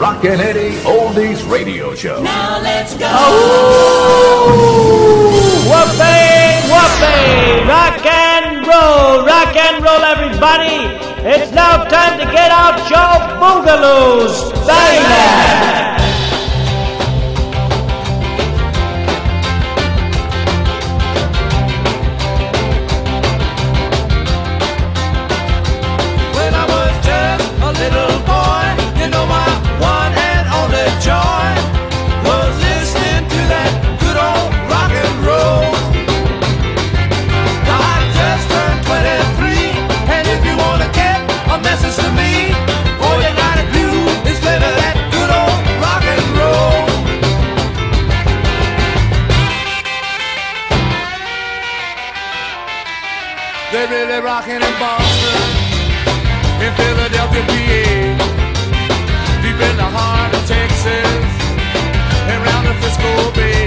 Rockin' Eddie Oldies Radio Show. Now let's go. Whoopee, whoopee, rock and roll, rock and roll, everybody. It's now time to get out your boogaloos, baby. Deep in the heart of Texas, and round the Frisco Bay.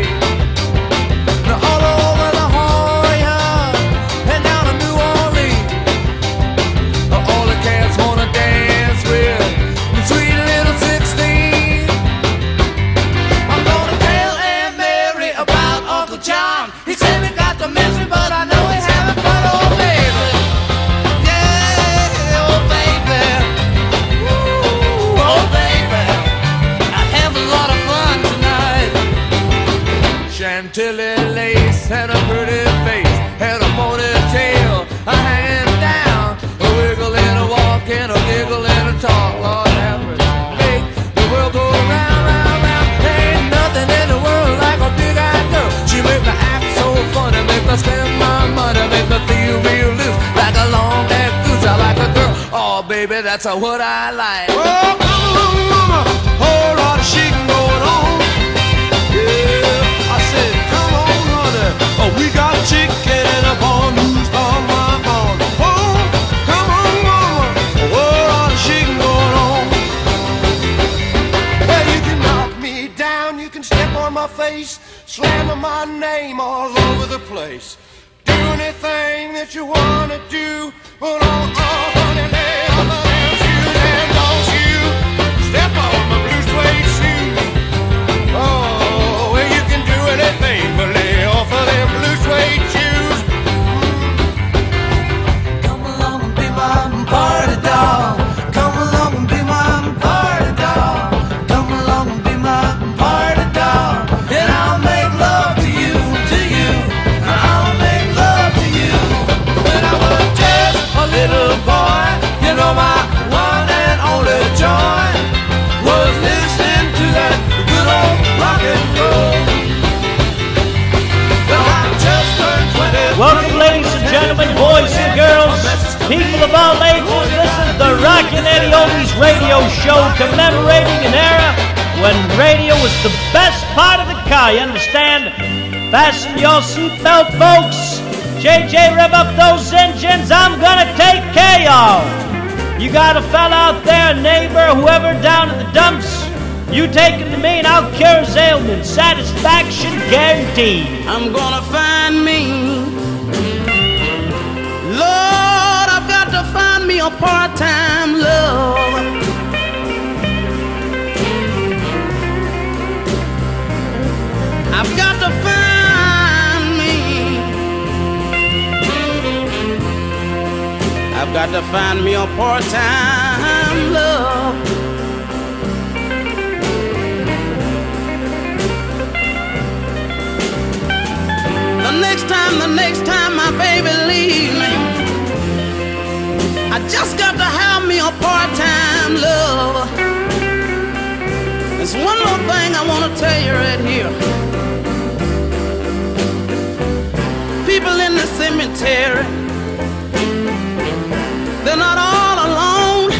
That's what I like. People of all ages. This is the Rockin' Eddie Oldies radio show commemorating an era when radio was the best part of the car. You understand? Fasten your seatbelt, folks. JJ, rev up those engines. I'm gonna take care of. You got a fella out there, a neighbor, whoever down in the dumps. You take him to me and I'll cure his ailment. Satisfaction guaranteed. I'm gonna find me. Me a part-time love. I've got to find me. I've got to find me a part-time love. The next time, the next time my baby leaves me, I just got to have me a part-time love. There's one more thing I want to tell you right here. People in the cemetery, they're not all alone.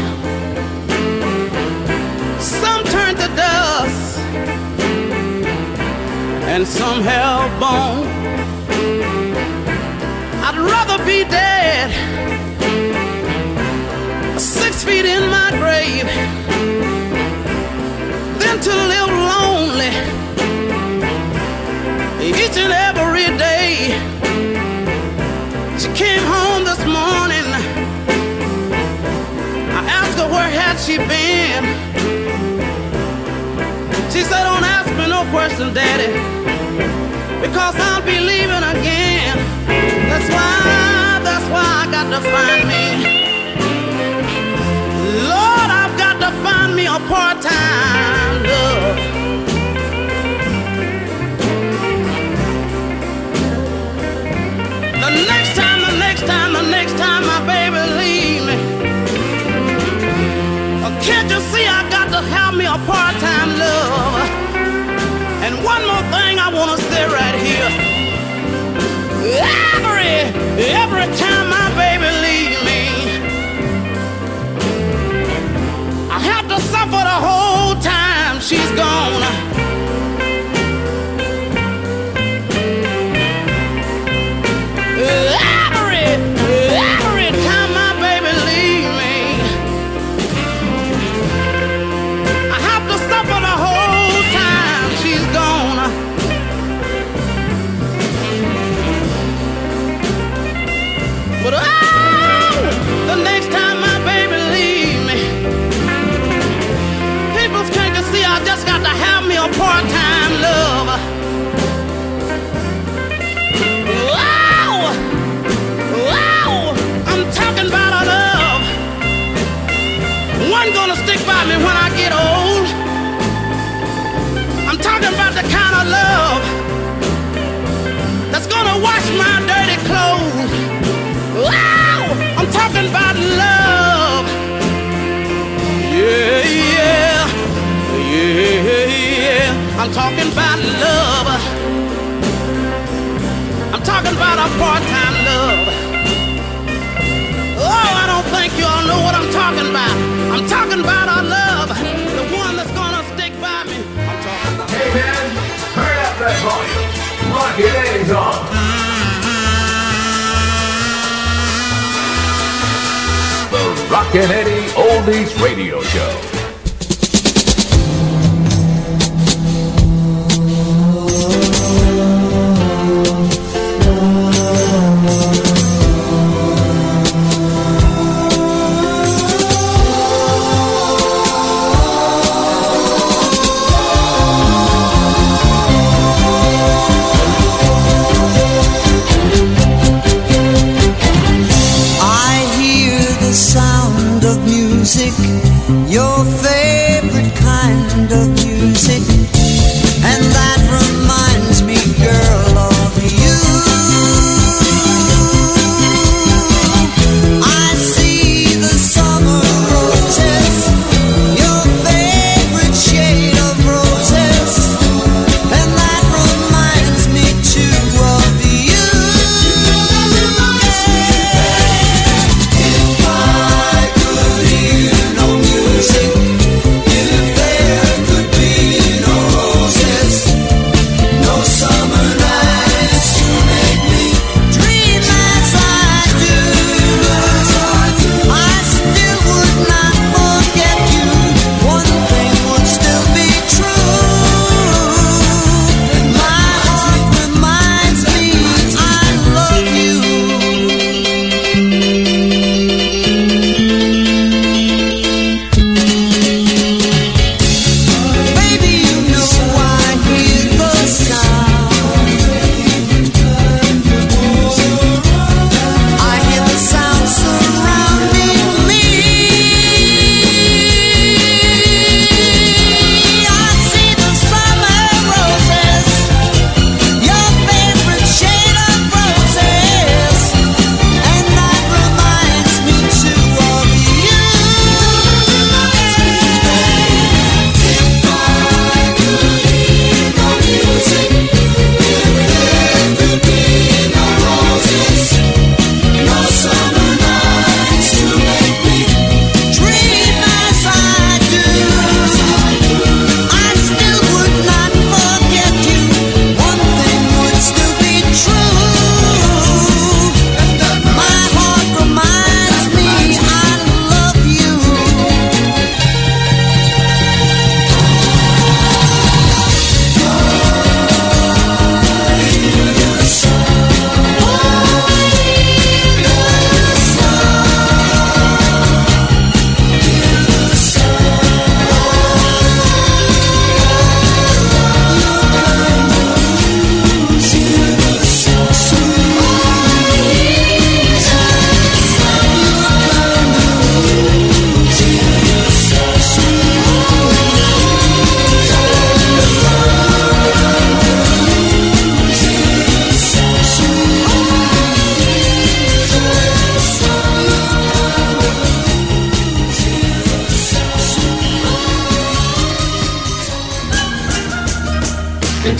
Some turn to dust, and some have bone. I'd rather be dead feet in my grave, than to live lonely each and every day. She came home this morning. I asked her where had she been. She said, Don't ask me no question, Daddy, because I'll be leaving again. That's why, that's why I got to find me. Me a part-time love. The next time, the next time, the next time my baby leave me. Can't you see I got to have me a part-time love? And one more thing I wanna say right here. Every, every time she's gone. I'm talking about love. I'm talking about a part-time love. Oh, I don't think you all know what I'm talking about. I'm talking about our love, the one that's gonna stick by me. I'm talking about. Hey man, turn up that volume. Rockin' Eddie's on. The Rockin' Eddie Oldies Radio Show.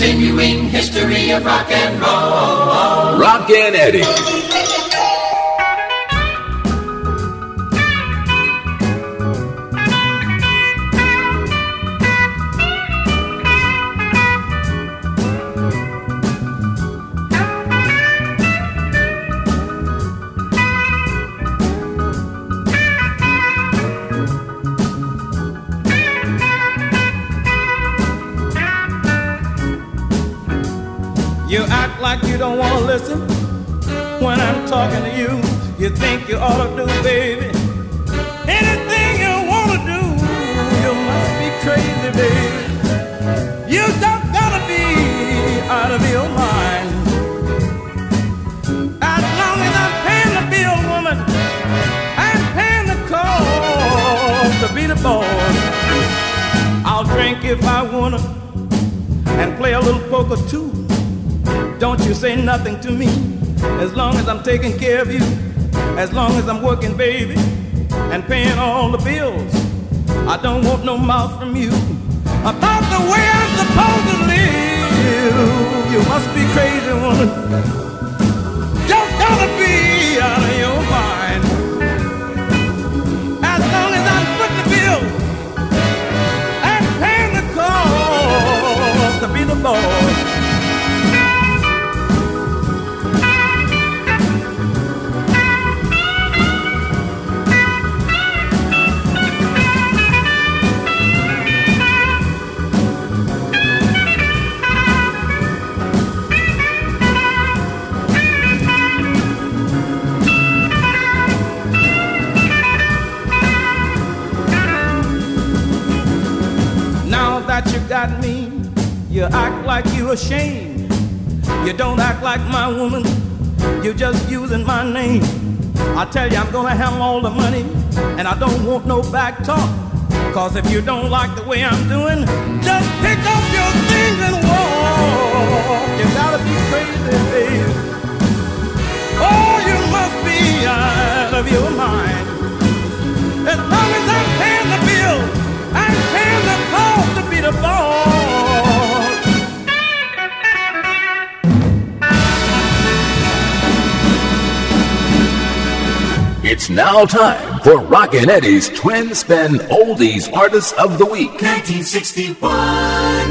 Continuing history of rock and roll. Rockin' Eddie. Talking to you. You think you ought to do, baby. Anything you want to do, you must be crazy, baby. You just gotta be out of your mind. As long as I'm paying the bill, woman, I'm paying the cost to be the boss. I'll drink if I wanna and play a little poker too. Don't you say nothing to me as long as I'm taking care of you, as long as I'm working, baby, and paying all the bills. I don't want no mouth from you about the way I'm supposed to live. You must be crazy, woman. You act like you ashamed. You don't act like my woman, you're just using my name. I tell you, I'm gonna have all the money, and I don't want no back talk. Cause if you don't like the way I'm doing, just pick up your things and walk. You gotta be crazy, baby. Oh, you must be out of your mind. As long as I'm paying the bill, I'm paying the cost to be the boss. It's now time for Rockin' Eddie's Twin Spin Oldies Artists of the Week. 1961.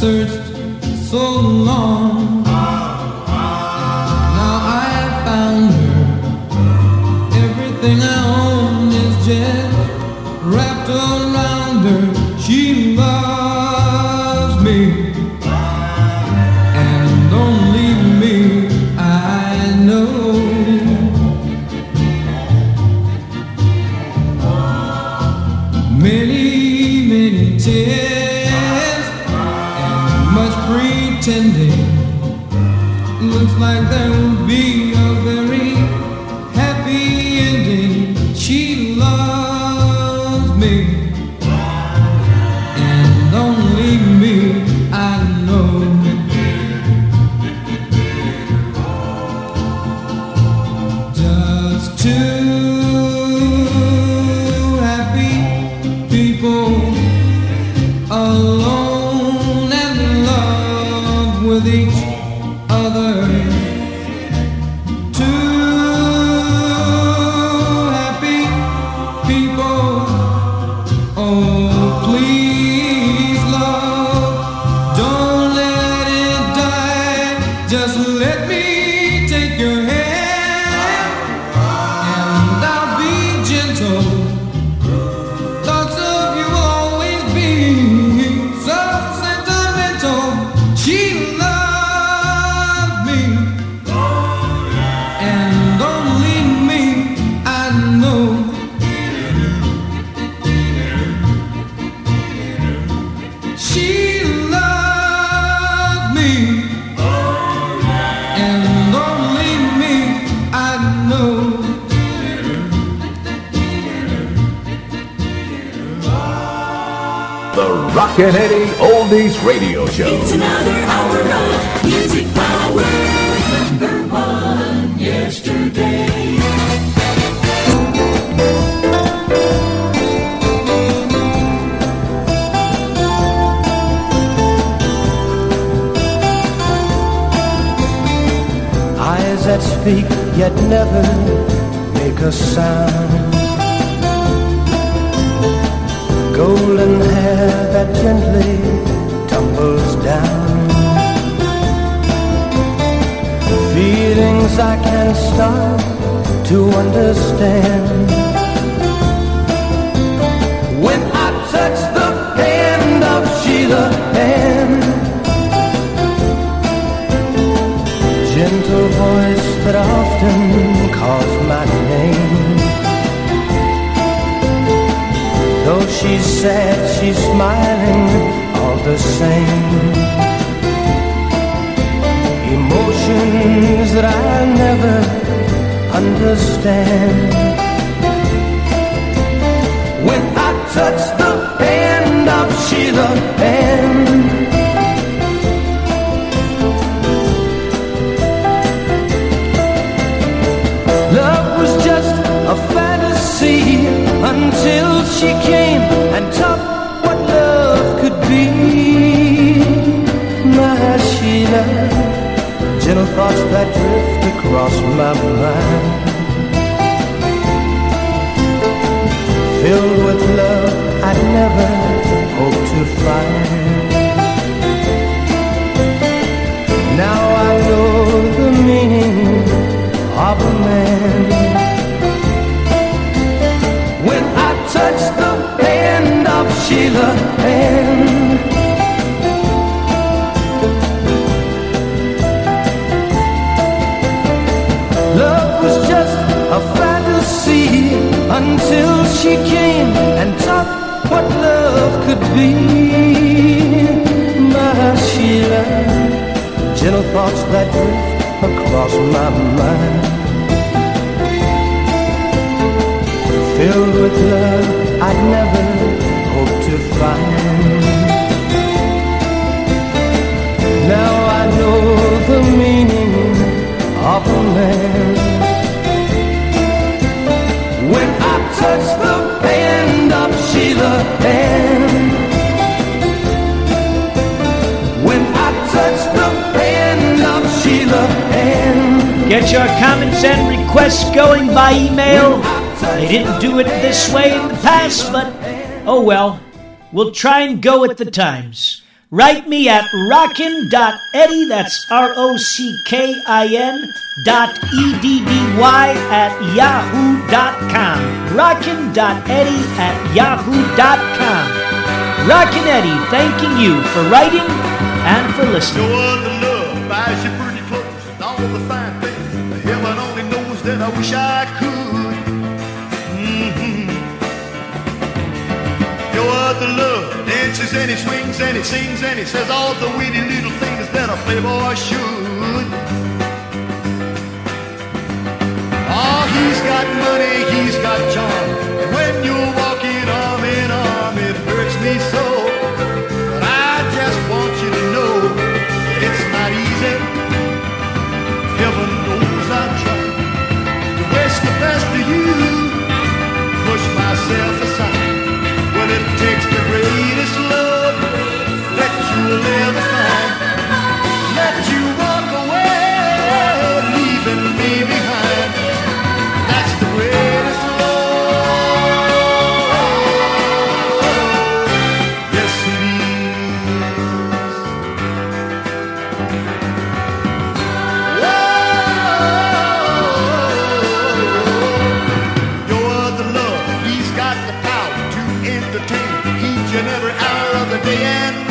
Searched so long. 1080 Oldies Radio Show. It's another hour of music power. Eyes that speak yet never make a sound. Golden hair that gently tumbles down. Feelings I can't start to understand. When I touch the hand of Sheila Ann. gentle voice that often calls my name. Though she's sad, she's smiling all the same. Emotions that I never understand. When I touch the hand of Sheila Ann. Until she came and taught what love could be. My Sheila, gentle thoughts that drift across my mind. Filled with love I'd never hoped to find. Touch the hand of Sheila Ann. Love was just a fantasy until she came and taught what love could be. My Sheila, gentle thoughts that drift across my mind. filled with love I'd never hope to find. Now I know the meaning of a man. When I touch the band of Sheila Ann. When I touch the band of Sheila Get your comments and requests going by email they didn't do it this way in the past, but oh well. We'll try and go with the times. Write me at rockin.eddie, that's R O C K I N dot E D D Y at yahoo.com. Rockin.eddie at yahoo.com. Rockin' Eddie thanking you for writing and for listening. No other love buys you pretty clothes and all the fine things. Heaven only knows that I wish I could. No other love dances and he swings and he sings and he says all the witty little things that a playboy should. Oh, he's got money, he's got charm. Entertain each and every hour of the day and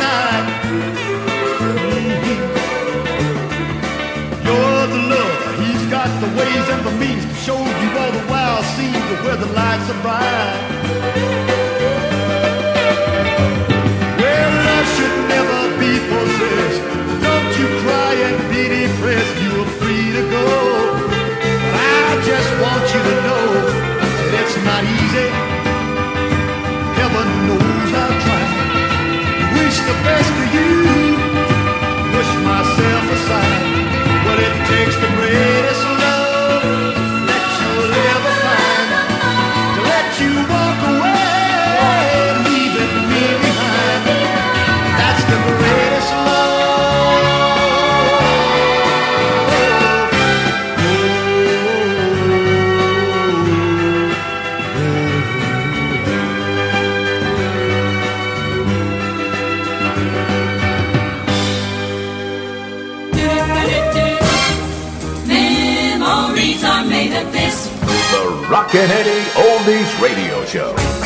the means to show you all the wild scenes of where the lights are bright. Well, love should never be possessed. Don't you cry and be depressed. You are free to go. But I just want you to know that it's not easy. Heaven knows I've tried. Wish the best of you. Radio Show.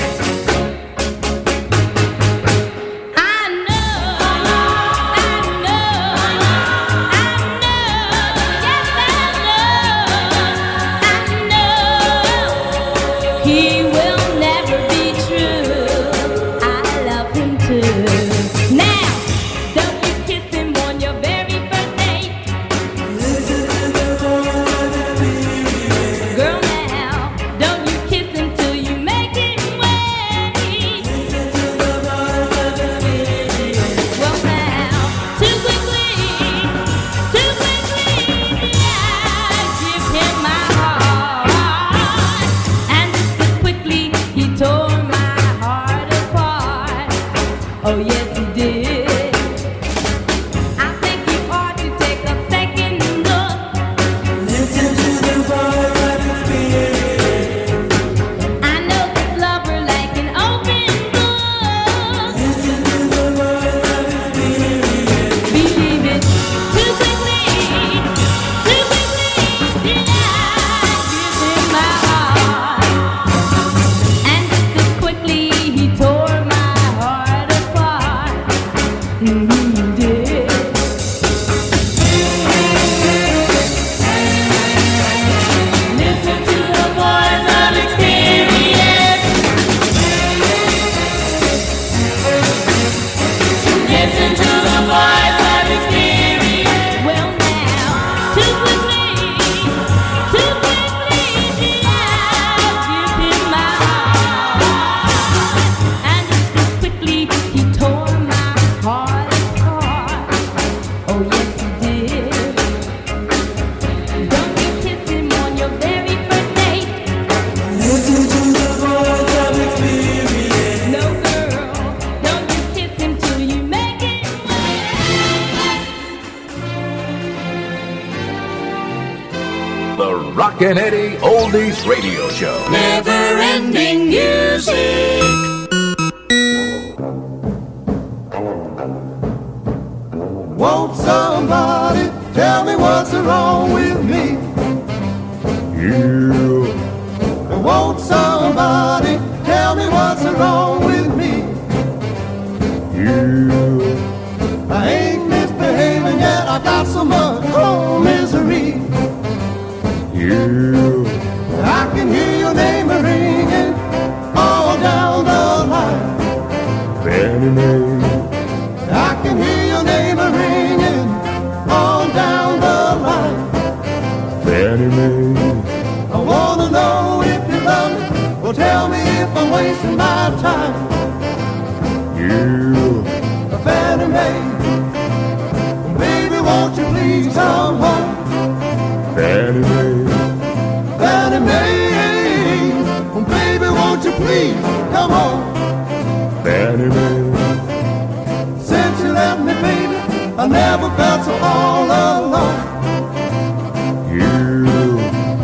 Fannie Mae. Baby, won't you please come home? Fannie Mae. Since you left me, baby, I never felt so all alone. You,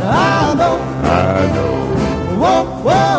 I know, I know. Whoa, whoa,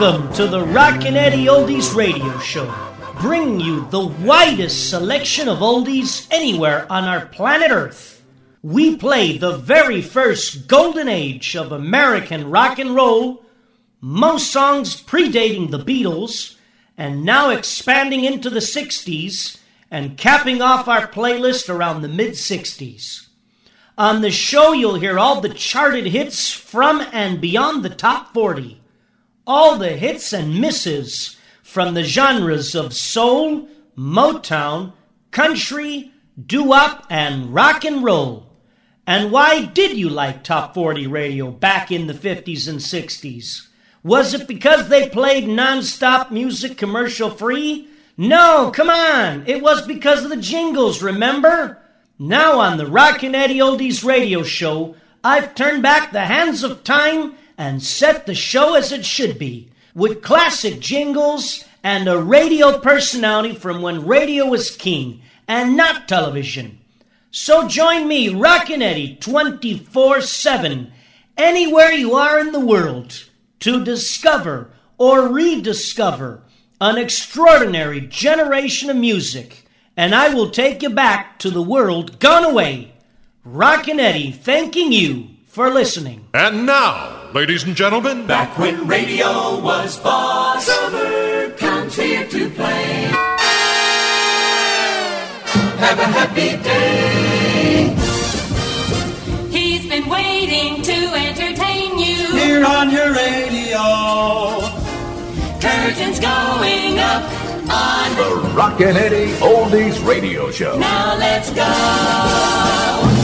Welcome to the Rockin' Eddie Oldies Radio Show, bringing you the widest selection of oldies anywhere on our planet Earth. We play the very first golden age of American rock and roll, most songs predating the Beatles, and now expanding into the 60s and capping off our playlist around the mid 60s. On the show, you'll hear all the charted hits from and beyond the top 40 all the hits and misses from the genres of soul, Motown, country, doo-wop, and rock and roll. And why did you like Top 40 radio back in the 50s and 60s? Was it because they played non-stop music commercial free? No, come on. It was because of the jingles, remember? Now on the Rockin' Eddie Oldies radio show, I've turned back the hands of time and set the show as it should be, with classic jingles and a radio personality from when radio was king and not television. So join me, Rockin' Eddie, 24 7, anywhere you are in the world, to discover or rediscover an extraordinary generation of music, and I will take you back to the world gone away. Rockin' Eddie, thanking you for listening. And now, ladies and gentlemen, Back when radio was boss, Silver comes here to play. Have a happy day. He's been waiting to entertain you. Here on your radio. Curtains going up on. The Rockin' Eddie Oldies Radio Show. Now let's go.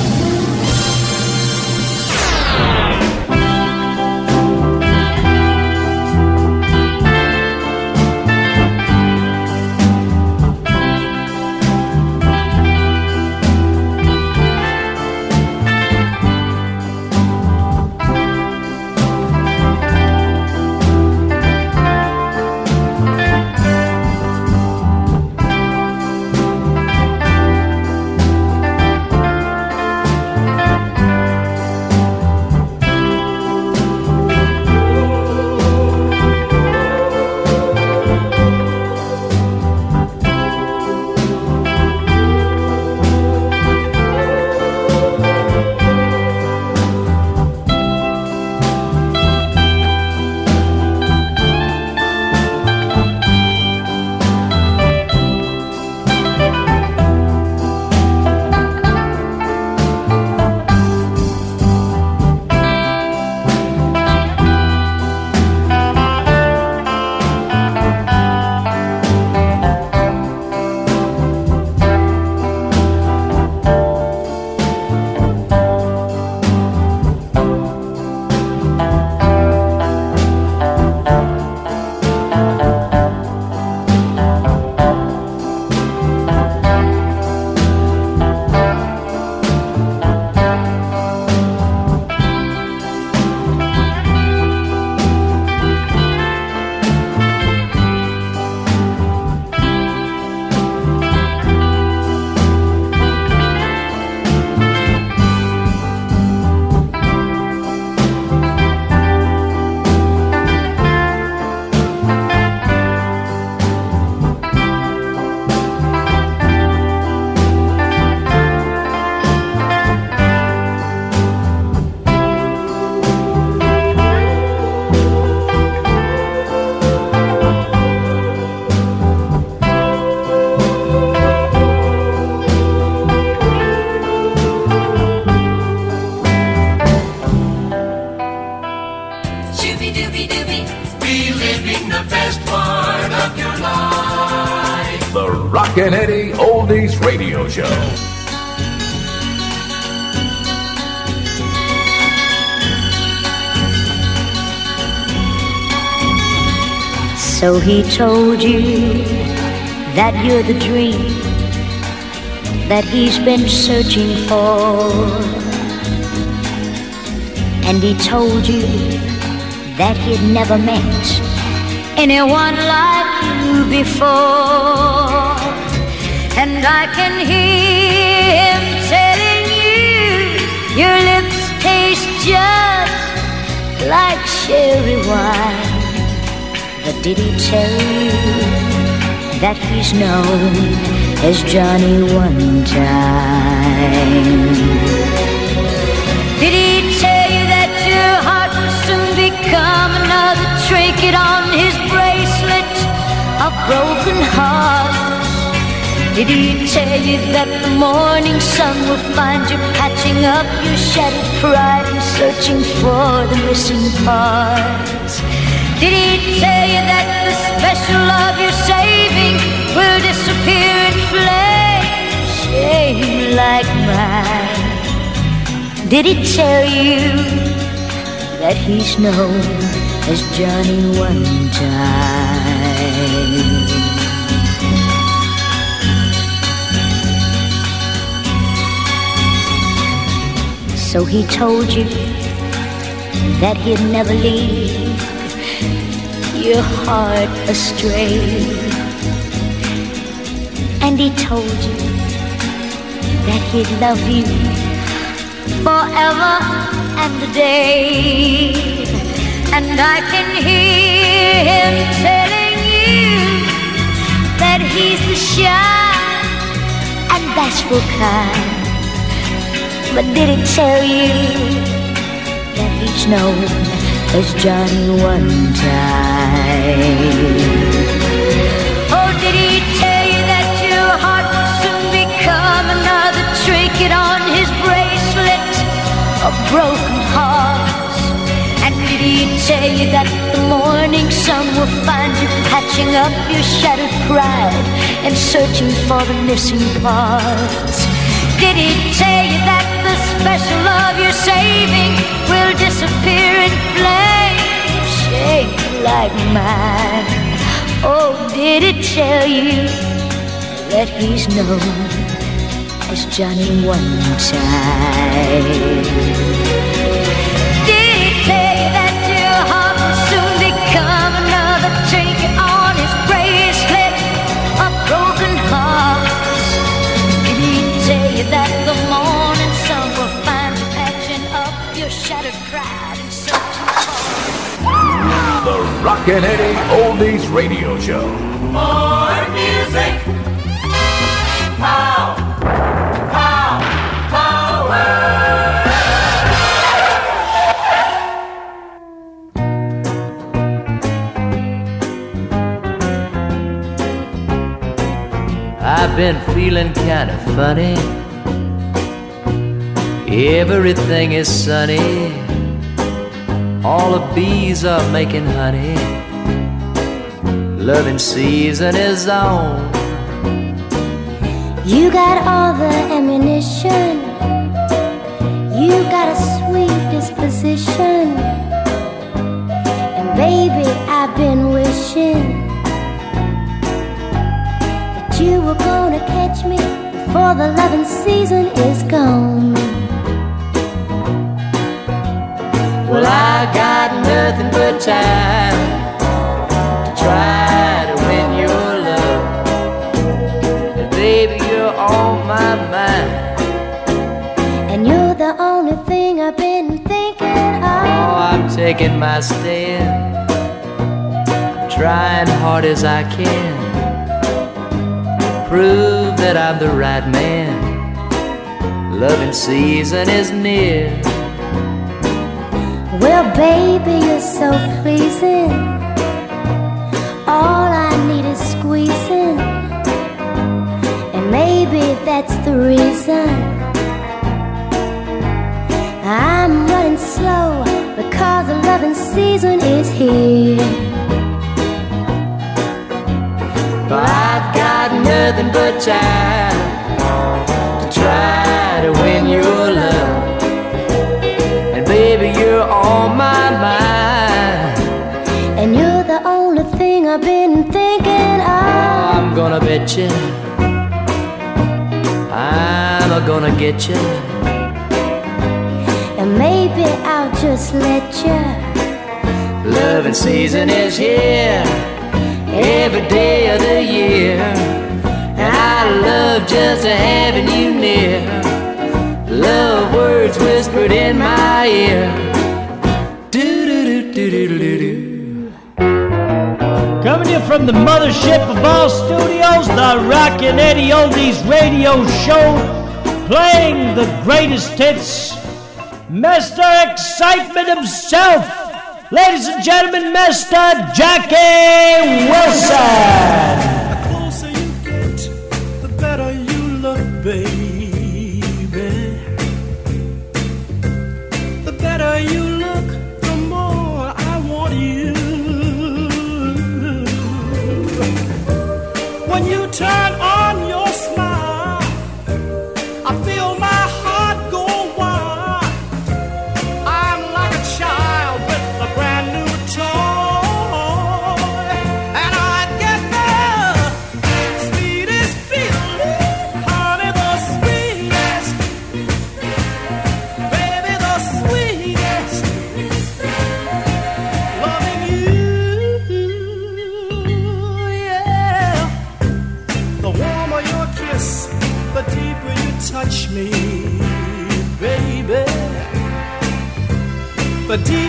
best part of your life. The Rockin' Eddie Oldies Radio Show. So he told you that you're the dream that he's been searching for. And he told you that he'd never met anyone like you before. And I can hear him telling you your lips taste just like cherry wine. But did he tell you that he's known as Johnny One Time? Did he tell you that your heart will soon become another trinket on broken hearts? Did he tell you that the morning sun will find you patching up your shattered pride and searching for the missing parts? Did he tell you that the special love you're saving will disappear in flames, shame like mine? Did he tell you that he's known as Johnny One Time? So he told you that he'd never leave your heart astray. And he told you that he'd love you forever and a day. And I can hear him telling that he's the shy and bashful kind. But did he tell you that he's known as Johnny One Time? Oh, did he tell you that your heart will soon become another trinket on his bracelet A broken? He tell you that the morning sun will find you patching up your shattered pride and searching for the missing parts? Did he tell you that the special love you're saving will disappear in flames, shaped like mine? Oh, did it tell you that he's known as Johnny One Time? The Rockin' Eddie Oldies Radio Show. More music. Pow. Pow. Power. I've been feeling kind of funny. Everything is sunny. All the bees are making honey. Loving season is on. You got all the ammunition. You got a sweet disposition. And baby, I've been wishing that you were gonna catch me before the loving season is gone. Well, I got nothing but time to try to win your love. And baby, you're on my mind. And you're the only thing I've been thinking of. Oh. I'm taking my stand. I'm trying hard as I can. Prove that I'm the right man. Loving season is near. Little baby, you're so pleasing. All I need is squeezing. And maybe that's the reason I'm running slow because the loving season is here. But I've got nothing but time. on my mind. And you're the only thing I've been thinking of. I'm gonna bet you. I'm gonna get you. And maybe I'll just let you. Loving season is here. Every day of the year. And I love just having you near. Love words whispered in my ear. you from the mothership of all studios, the Rockin' Eddie Oldies radio show, playing the greatest hits, Mr. Excitement himself, ladies and gentlemen, Mr. Jackie Wilson. The closer you get, the better you look, baby. melody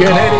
Yeah.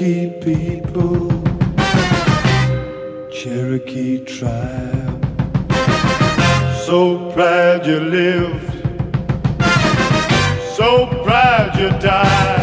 Cherokee people, Cherokee tribe. So proud you lived, so proud you died.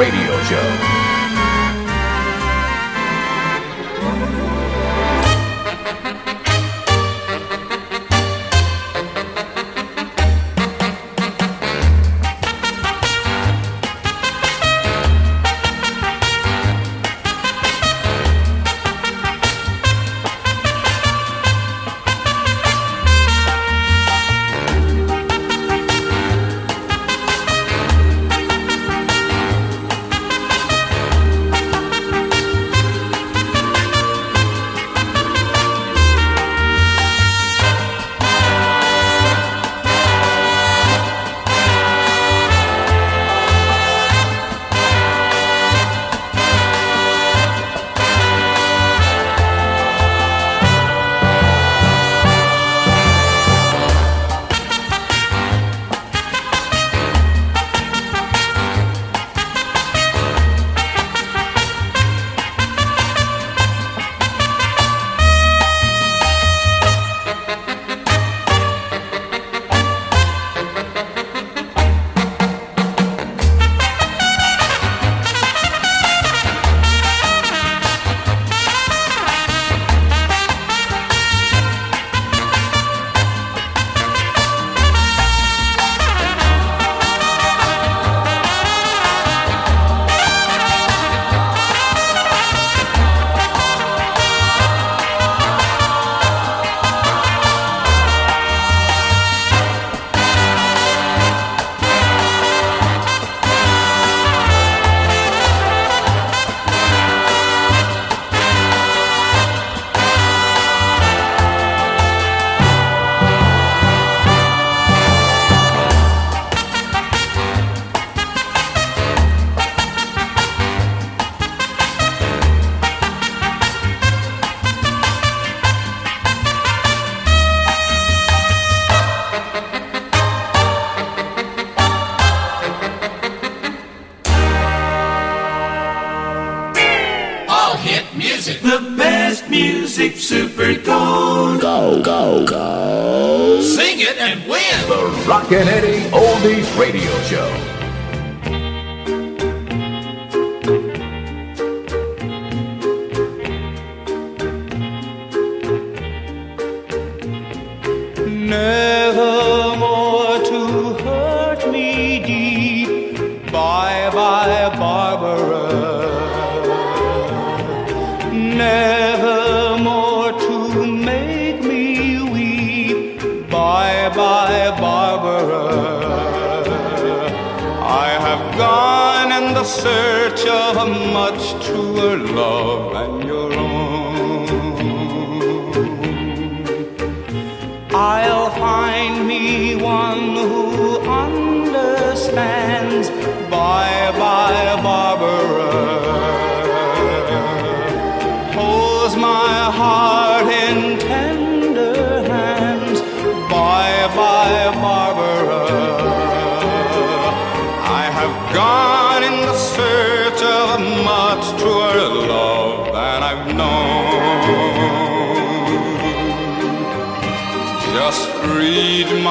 radio show.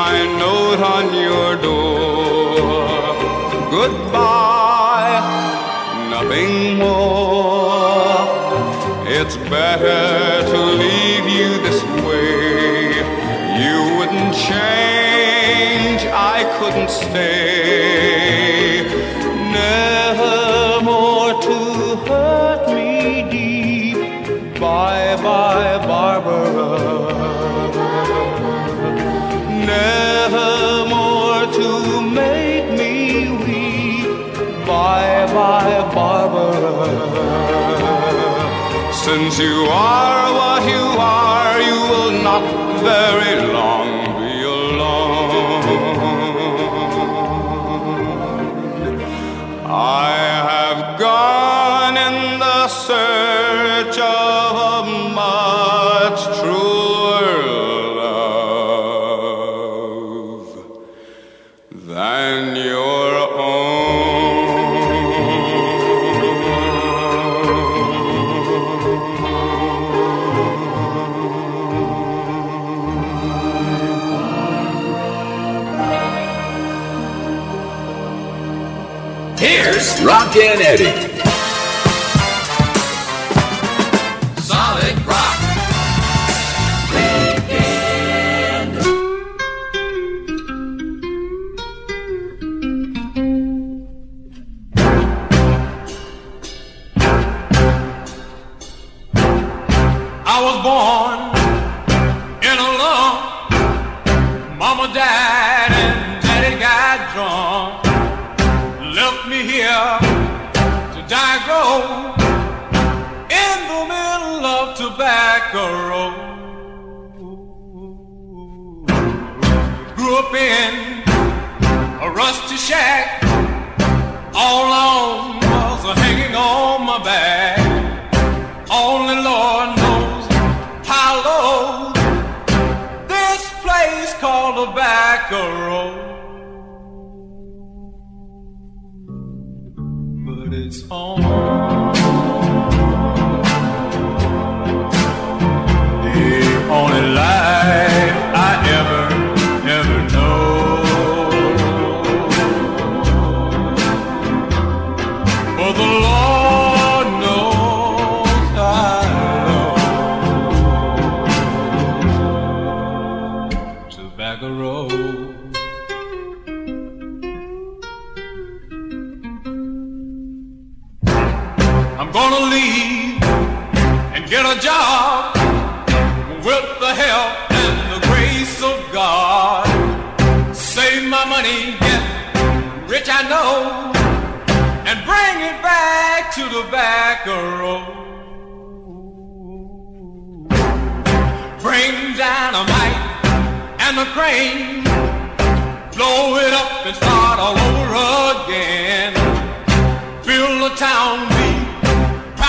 my note on your door. Goodbye, nothing more. It's better to leave you this way. You wouldn't change, I couldn't stay. Since you are what you are, you will not very long Rockin' Eddie.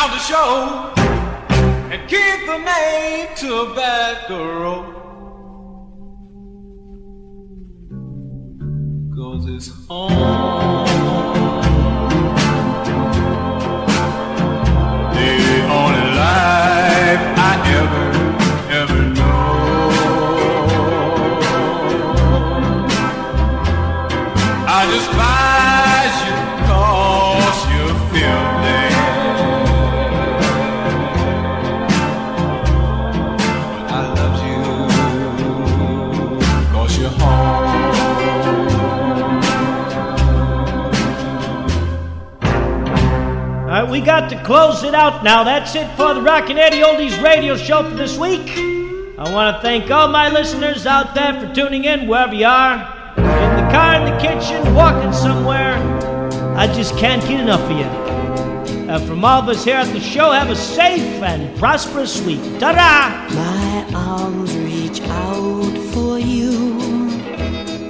out the show and give the name to a bad girl. Cause it's home. We got to close it out now. That's it for the Rockin' Eddie Oldies radio show for this week. I want to thank all my listeners out there for tuning in wherever you are. In the car, in the kitchen, walking somewhere. I just can't get enough of you. Uh, from all of us here at the show, have a safe and prosperous week. Ta-da! My arms reach out for you.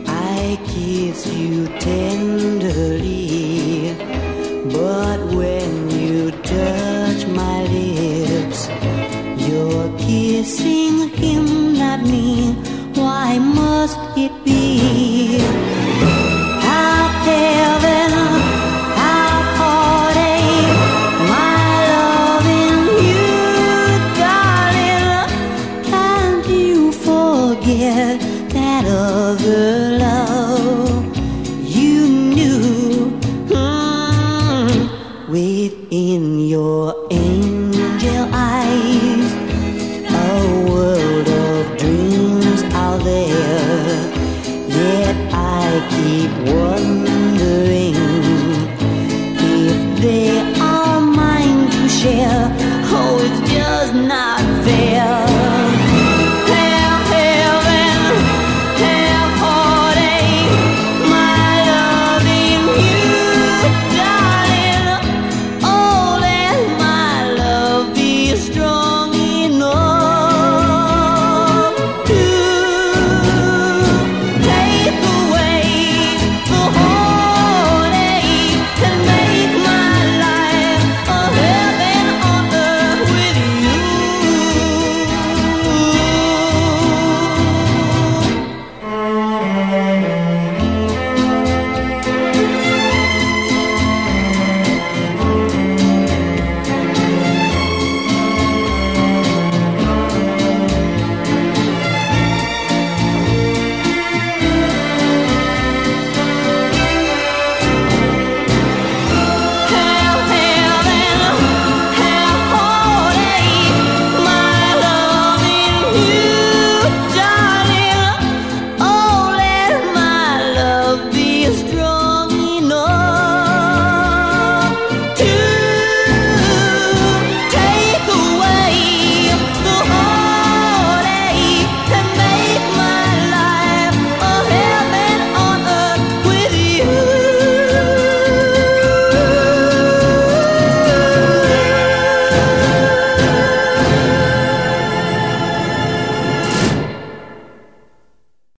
I kiss you tenderly. But when you touch my lips, you're kissing him, not me. Why must it be? How heaven,